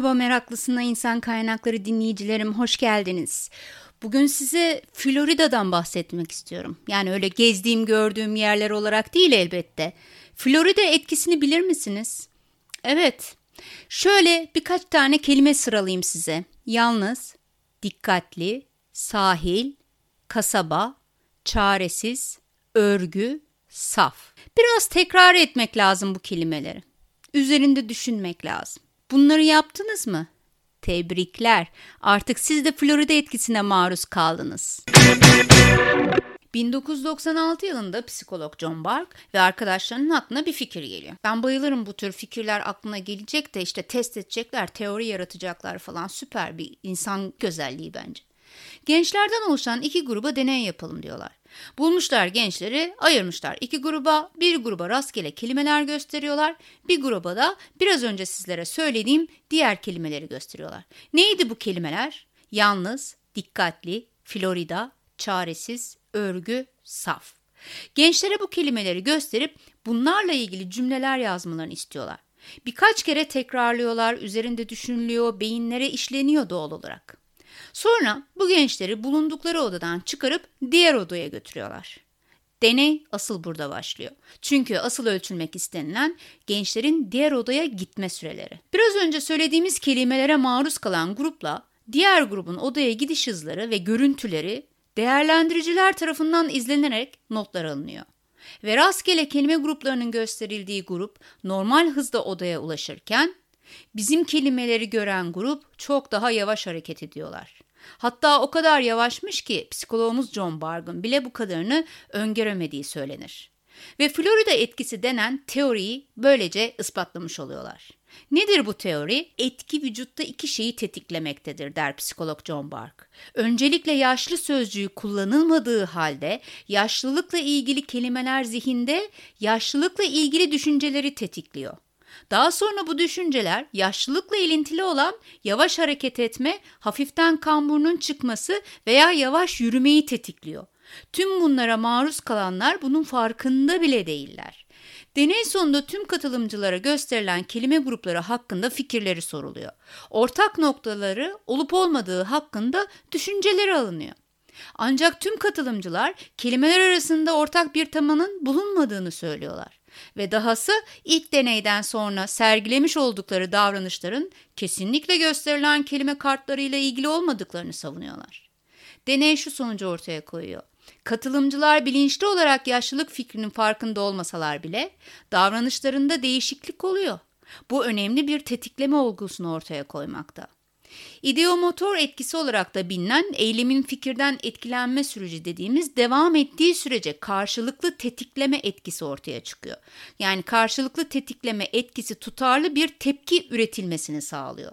meraklısına insan kaynakları dinleyicilerim hoş geldiniz. Bugün size Florida'dan bahsetmek istiyorum. Yani öyle gezdiğim gördüğüm yerler olarak değil elbette. Florida etkisini bilir misiniz? Evet. Şöyle birkaç tane kelime sıralayayım size. Yalnız, dikkatli, sahil, kasaba, çaresiz, örgü, saf. Biraz tekrar etmek lazım bu kelimeleri. Üzerinde düşünmek lazım. Bunları yaptınız mı? Tebrikler. Artık siz de Florida etkisine maruz kaldınız. 1996 yılında psikolog John Bark ve arkadaşlarının aklına bir fikir geliyor. Ben bayılırım bu tür fikirler aklına gelecek de işte test edecekler, teori yaratacaklar falan süper bir insan güzelliği bence. Gençlerden oluşan iki gruba deney yapalım diyorlar. Bulmuşlar gençleri, ayırmışlar iki gruba, bir gruba rastgele kelimeler gösteriyorlar, bir gruba da biraz önce sizlere söylediğim diğer kelimeleri gösteriyorlar. Neydi bu kelimeler? Yalnız, dikkatli, Florida, çaresiz, örgü, saf. Gençlere bu kelimeleri gösterip bunlarla ilgili cümleler yazmalarını istiyorlar. Birkaç kere tekrarlıyorlar, üzerinde düşünülüyor, beyinlere işleniyor doğal olarak. Sonra bu gençleri bulundukları odadan çıkarıp diğer odaya götürüyorlar. Deney asıl burada başlıyor. Çünkü asıl ölçülmek istenilen gençlerin diğer odaya gitme süreleri. Biraz önce söylediğimiz kelimelere maruz kalan grupla diğer grubun odaya gidiş hızları ve görüntüleri değerlendiriciler tarafından izlenerek notlar alınıyor. Ve rastgele kelime gruplarının gösterildiği grup normal hızda odaya ulaşırken bizim kelimeleri gören grup çok daha yavaş hareket ediyorlar. Hatta o kadar yavaşmış ki psikologumuz John Bargun bile bu kadarını öngöremediği söylenir. Ve Florida etkisi denen teoriyi böylece ispatlamış oluyorlar. Nedir bu teori? Etki vücutta iki şeyi tetiklemektedir der psikolog John Bark. Öncelikle yaşlı sözcüğü kullanılmadığı halde yaşlılıkla ilgili kelimeler zihinde yaşlılıkla ilgili düşünceleri tetikliyor. Daha sonra bu düşünceler yaşlılıkla ilintili olan yavaş hareket etme, hafiften kamburunun çıkması veya yavaş yürümeyi tetikliyor. Tüm bunlara maruz kalanlar bunun farkında bile değiller. Deney sonunda tüm katılımcılara gösterilen kelime grupları hakkında fikirleri soruluyor. Ortak noktaları olup olmadığı hakkında düşünceleri alınıyor. Ancak tüm katılımcılar kelimeler arasında ortak bir temanın bulunmadığını söylüyorlar. Ve dahası ilk deneyden sonra sergilemiş oldukları davranışların kesinlikle gösterilen kelime kartlarıyla ilgili olmadıklarını savunuyorlar. Deney şu sonucu ortaya koyuyor. Katılımcılar bilinçli olarak yaşlılık fikrinin farkında olmasalar bile davranışlarında değişiklik oluyor. Bu önemli bir tetikleme olgusunu ortaya koymakta. İdeomotor etkisi olarak da bilinen eylemin fikirden etkilenme süreci dediğimiz devam ettiği sürece karşılıklı tetikleme etkisi ortaya çıkıyor. Yani karşılıklı tetikleme etkisi tutarlı bir tepki üretilmesini sağlıyor.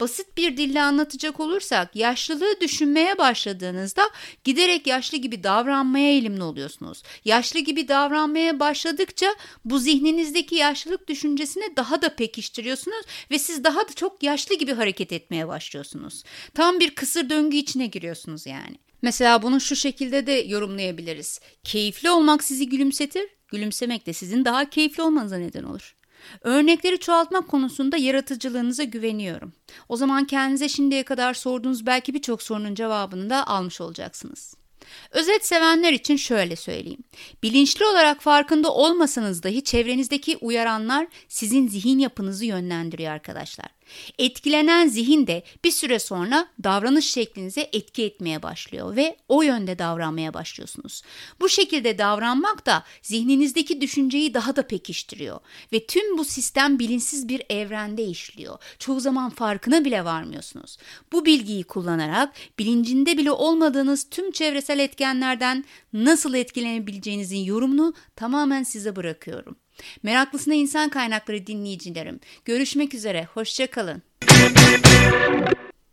Basit bir dille anlatacak olursak yaşlılığı düşünmeye başladığınızda giderek yaşlı gibi davranmaya eğilimli oluyorsunuz. Yaşlı gibi davranmaya başladıkça bu zihninizdeki yaşlılık düşüncesini daha da pekiştiriyorsunuz ve siz daha da çok yaşlı gibi hareket etmeye başlıyorsunuz. Tam bir kısır döngü içine giriyorsunuz yani. Mesela bunu şu şekilde de yorumlayabiliriz. Keyifli olmak sizi gülümsetir, gülümsemek de sizin daha keyifli olmanıza neden olur. Örnekleri çoğaltmak konusunda yaratıcılığınıza güveniyorum. O zaman kendinize şimdiye kadar sorduğunuz belki birçok sorunun cevabını da almış olacaksınız. Özet sevenler için şöyle söyleyeyim. Bilinçli olarak farkında olmasanız dahi çevrenizdeki uyaranlar sizin zihin yapınızı yönlendiriyor arkadaşlar. Etkilenen zihin de bir süre sonra davranış şeklinize etki etmeye başlıyor ve o yönde davranmaya başlıyorsunuz. Bu şekilde davranmak da zihninizdeki düşünceyi daha da pekiştiriyor ve tüm bu sistem bilinçsiz bir evrende işliyor. Çoğu zaman farkına bile varmıyorsunuz. Bu bilgiyi kullanarak bilincinde bile olmadığınız tüm çevresel etkenlerden nasıl etkilenebileceğinizin yorumunu tamamen size bırakıyorum. Meraklısına insan kaynakları dinleyicilerim. Görüşmek üzere, hoşçakalın.